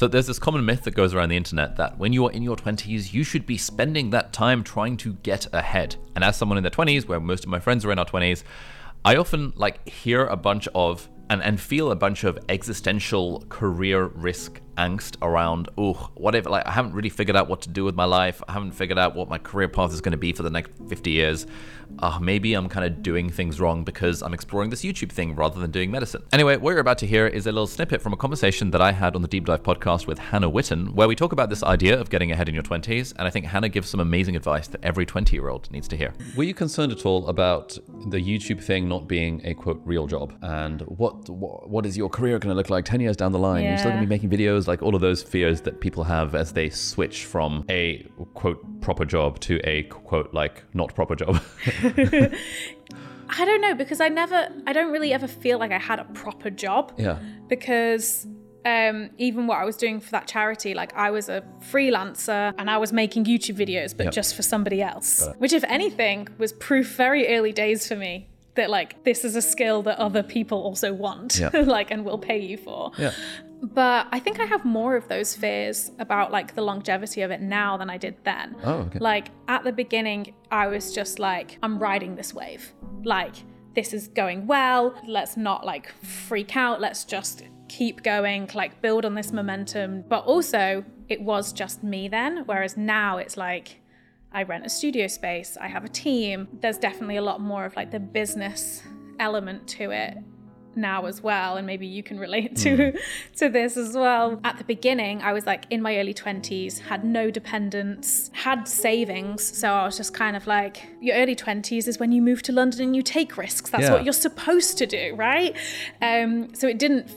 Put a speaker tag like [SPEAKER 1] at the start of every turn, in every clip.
[SPEAKER 1] So there's this common myth that goes around the internet that when you're in your 20s, you should be spending that time trying to get ahead. And as someone in their 20s, where most of my friends are in our 20s, I often like hear a bunch of and, and feel a bunch of existential career risk angst around, oh, whatever, like I haven't really figured out what to do with my life. I haven't figured out what my career path is going to be for the next 50 years. Uh, maybe I'm kind of doing things wrong because I'm exploring this YouTube thing rather than doing medicine. Anyway, what you're about to hear is a little snippet from a conversation that I had on the Deep Dive podcast with Hannah Witton, where we talk about this idea of getting ahead in your 20s. And I think Hannah gives some amazing advice that every 20 year old needs to hear. Were you concerned at all about the YouTube thing not being a quote real job? And what what, what is your career going to look like 10 years down the line? You're still going to be making videos, like all of those fears that people have as they switch from a quote proper job to a quote like not proper job.
[SPEAKER 2] I don't know because I never, I don't really ever feel like I had a proper job.
[SPEAKER 1] yeah.
[SPEAKER 2] Because um, even what I was doing for that charity, like I was a freelancer and I was making YouTube videos, but
[SPEAKER 1] Yep.
[SPEAKER 2] just for somebody else. Which, if anything, was proof very early days for me that like this is a skill that other people also want,
[SPEAKER 1] Yeah.
[SPEAKER 2] like and will pay you for.
[SPEAKER 1] Yeah.
[SPEAKER 2] But I think I have more of those fears about like the longevity of it now than I did then.
[SPEAKER 1] Oh, okay.
[SPEAKER 2] Like at the beginning, I was just like, I'm riding this wave. Like, this is going well. Let's not like freak out. Let's just keep going, like build on this momentum. But also, it was just me then. Whereas now it's like, I rent a studio space, I have a team. There's definitely a lot more of like the business element to it now as well and maybe you can relate to to this as well at the beginning i was like in my early 20s had no dependents had savings so i was just kind of like your early 20s is when you move to london and you take risks that's
[SPEAKER 1] Yeah.
[SPEAKER 2] what you're supposed to do right um so it didn't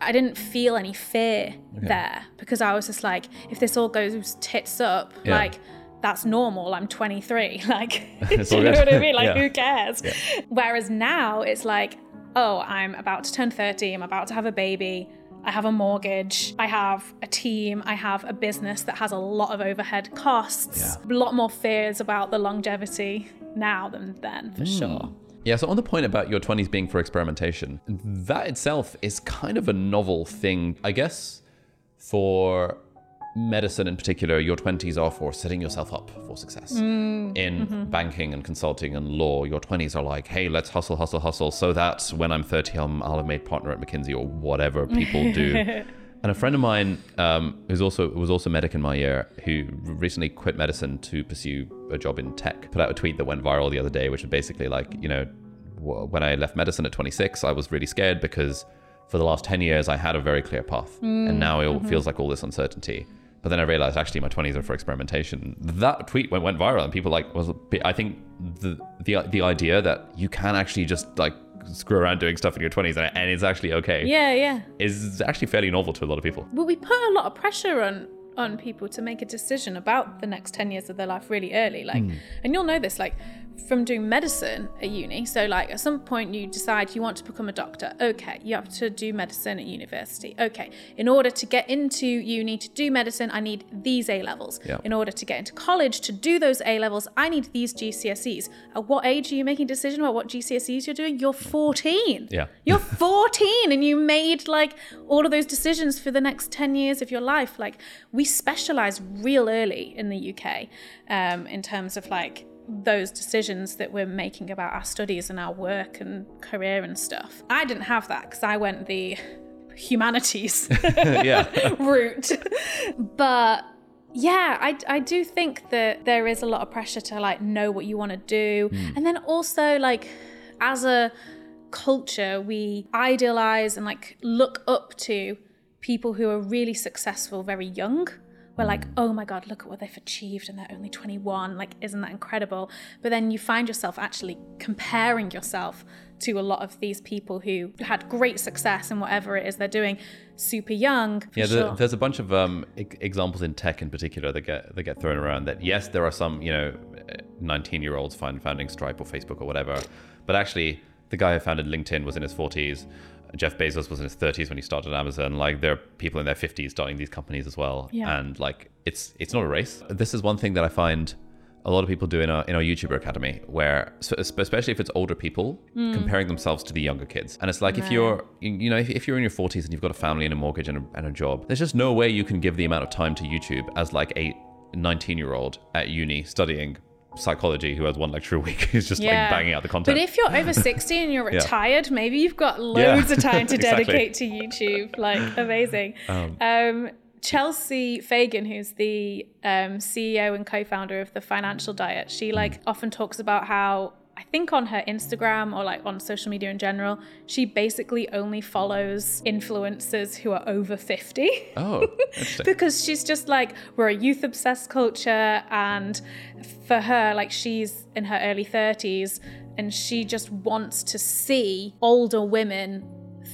[SPEAKER 2] I didn't feel any fear there because I was just like, if this all goes tits up,
[SPEAKER 1] Yeah.
[SPEAKER 2] like that's normal. I'm 23. Like, do you know
[SPEAKER 1] good.
[SPEAKER 2] what I mean? Like,
[SPEAKER 1] Yeah.
[SPEAKER 2] who cares? Whereas now it's like, oh, I'm about to turn 30. I'm about to have a baby. I have a mortgage. I have a team. I have a business that has a lot of overhead costs.
[SPEAKER 1] Yeah.
[SPEAKER 2] A lot more fears about the longevity now than then, for hmm. sure.
[SPEAKER 1] Yeah, so on the point about your 20s being for experimentation, that itself is kind of a novel thing. I guess for medicine in particular, your 20s are for setting yourself up for success. Mm, in mm-hmm. banking and consulting and law, your 20s are like, hey, let's hustle, hustle, hustle, so that when I'm 30, I'm, I'll have made partner at McKinsey or whatever people do. And a friend of mine, um, who's also was also medic in my year, who recently quit medicine to pursue a job in tech, put out a tweet that went viral the other day, which was basically like, you know, w- when I left medicine at 26, I was really scared because for the last 10 years I had a very clear path, mm, and now it all mm-hmm. feels like all this uncertainty. But then I realized actually my 20s are for experimentation. That tweet went, went viral, and people like was. I think the the the idea that you can actually just like screw around doing stuff in your 20s and, and it's actually okay
[SPEAKER 2] Yeah, yeah.
[SPEAKER 1] is actually fairly novel to a lot of people.
[SPEAKER 2] Well, we put a lot of pressure on on people to make a decision about the next 10 years of their life really early like hmm. and you'll know this like from doing medicine at uni so like at some point you decide you want to become a doctor okay you have to do medicine at university okay in order to get into uni to do medicine i need these a levels
[SPEAKER 1] Yeah.
[SPEAKER 2] in order to get into college to do those a levels i need these gcse's at what age are you making a decision about what gcse's you're doing you're 14
[SPEAKER 1] Yeah.
[SPEAKER 2] you're 14 and you made like all of those decisions for the next 10 years of your life. Like we specialize real early in the UK um, in terms of like those decisions that we're making about our studies and our work and career and stuff. I didn't have that because I went the humanities route. but yeah, I, I do think that there is a lot of pressure to like know what you want to do. Hmm. And then also like as a culture, we idealize and like look up to people who are really successful very young. We're like, oh my God, look at what they've achieved and they're only 21. Like, isn't that incredible? But then you find yourself actually comparing yourself to a lot of these people who had great success in whatever it is they're doing super young.
[SPEAKER 1] Yeah, the,
[SPEAKER 2] sure.
[SPEAKER 1] there's a bunch of um, e- examples in tech in particular that get that get thrown around. That yes, there are some you know 19 year olds founding Stripe or Facebook or whatever. But actually, the guy who founded LinkedIn was in his 40s. Jeff Bezos was in his 30s when he started Amazon. Like there are people in their 50s starting these companies as well.
[SPEAKER 2] Yeah.
[SPEAKER 1] And like it's it's not a race. This is one thing that I find a lot of people do in our in our YouTuber academy, where so- especially if it's older people hmm. comparing themselves to the younger kids, and it's like if you're you you know if, if you're in your 40s and you've got a family and a mortgage and a, and a job, there's just no way you can give the amount of time to YouTube as like a 19 year old at uni studying psychology who has one lecture a week who's just like banging out the content.
[SPEAKER 2] But if you're over 60 and you're
[SPEAKER 1] Yeah.
[SPEAKER 2] retired, maybe you've got
[SPEAKER 1] Yeah.
[SPEAKER 2] loads of time to
[SPEAKER 1] Exactly.
[SPEAKER 2] dedicate to YouTube. Like, amazing. Um, Chelsea Fagan, who's the um, CEO and co-founder of the Financial Diet, she like often talks about how I think on her Instagram or like on social media in general, she basically only follows influencers who are over 50.
[SPEAKER 1] oh,
[SPEAKER 2] because she's just like we're a youth obsessed culture and for her like she's in her early 30s and she just wants to see older women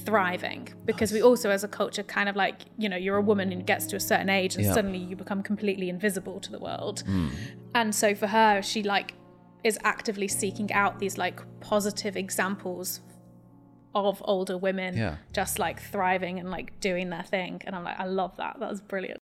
[SPEAKER 2] thriving. Because we also as a culture kind of like you know you're a woman and gets to a certain age and
[SPEAKER 1] Yeah.
[SPEAKER 2] suddenly you become completely invisible to the world. Hmm. And so for her she like is actively seeking out these like positive examples of older women
[SPEAKER 1] Yeah.
[SPEAKER 2] just like thriving and like doing their thing. And i'm like i love that. That was brilliant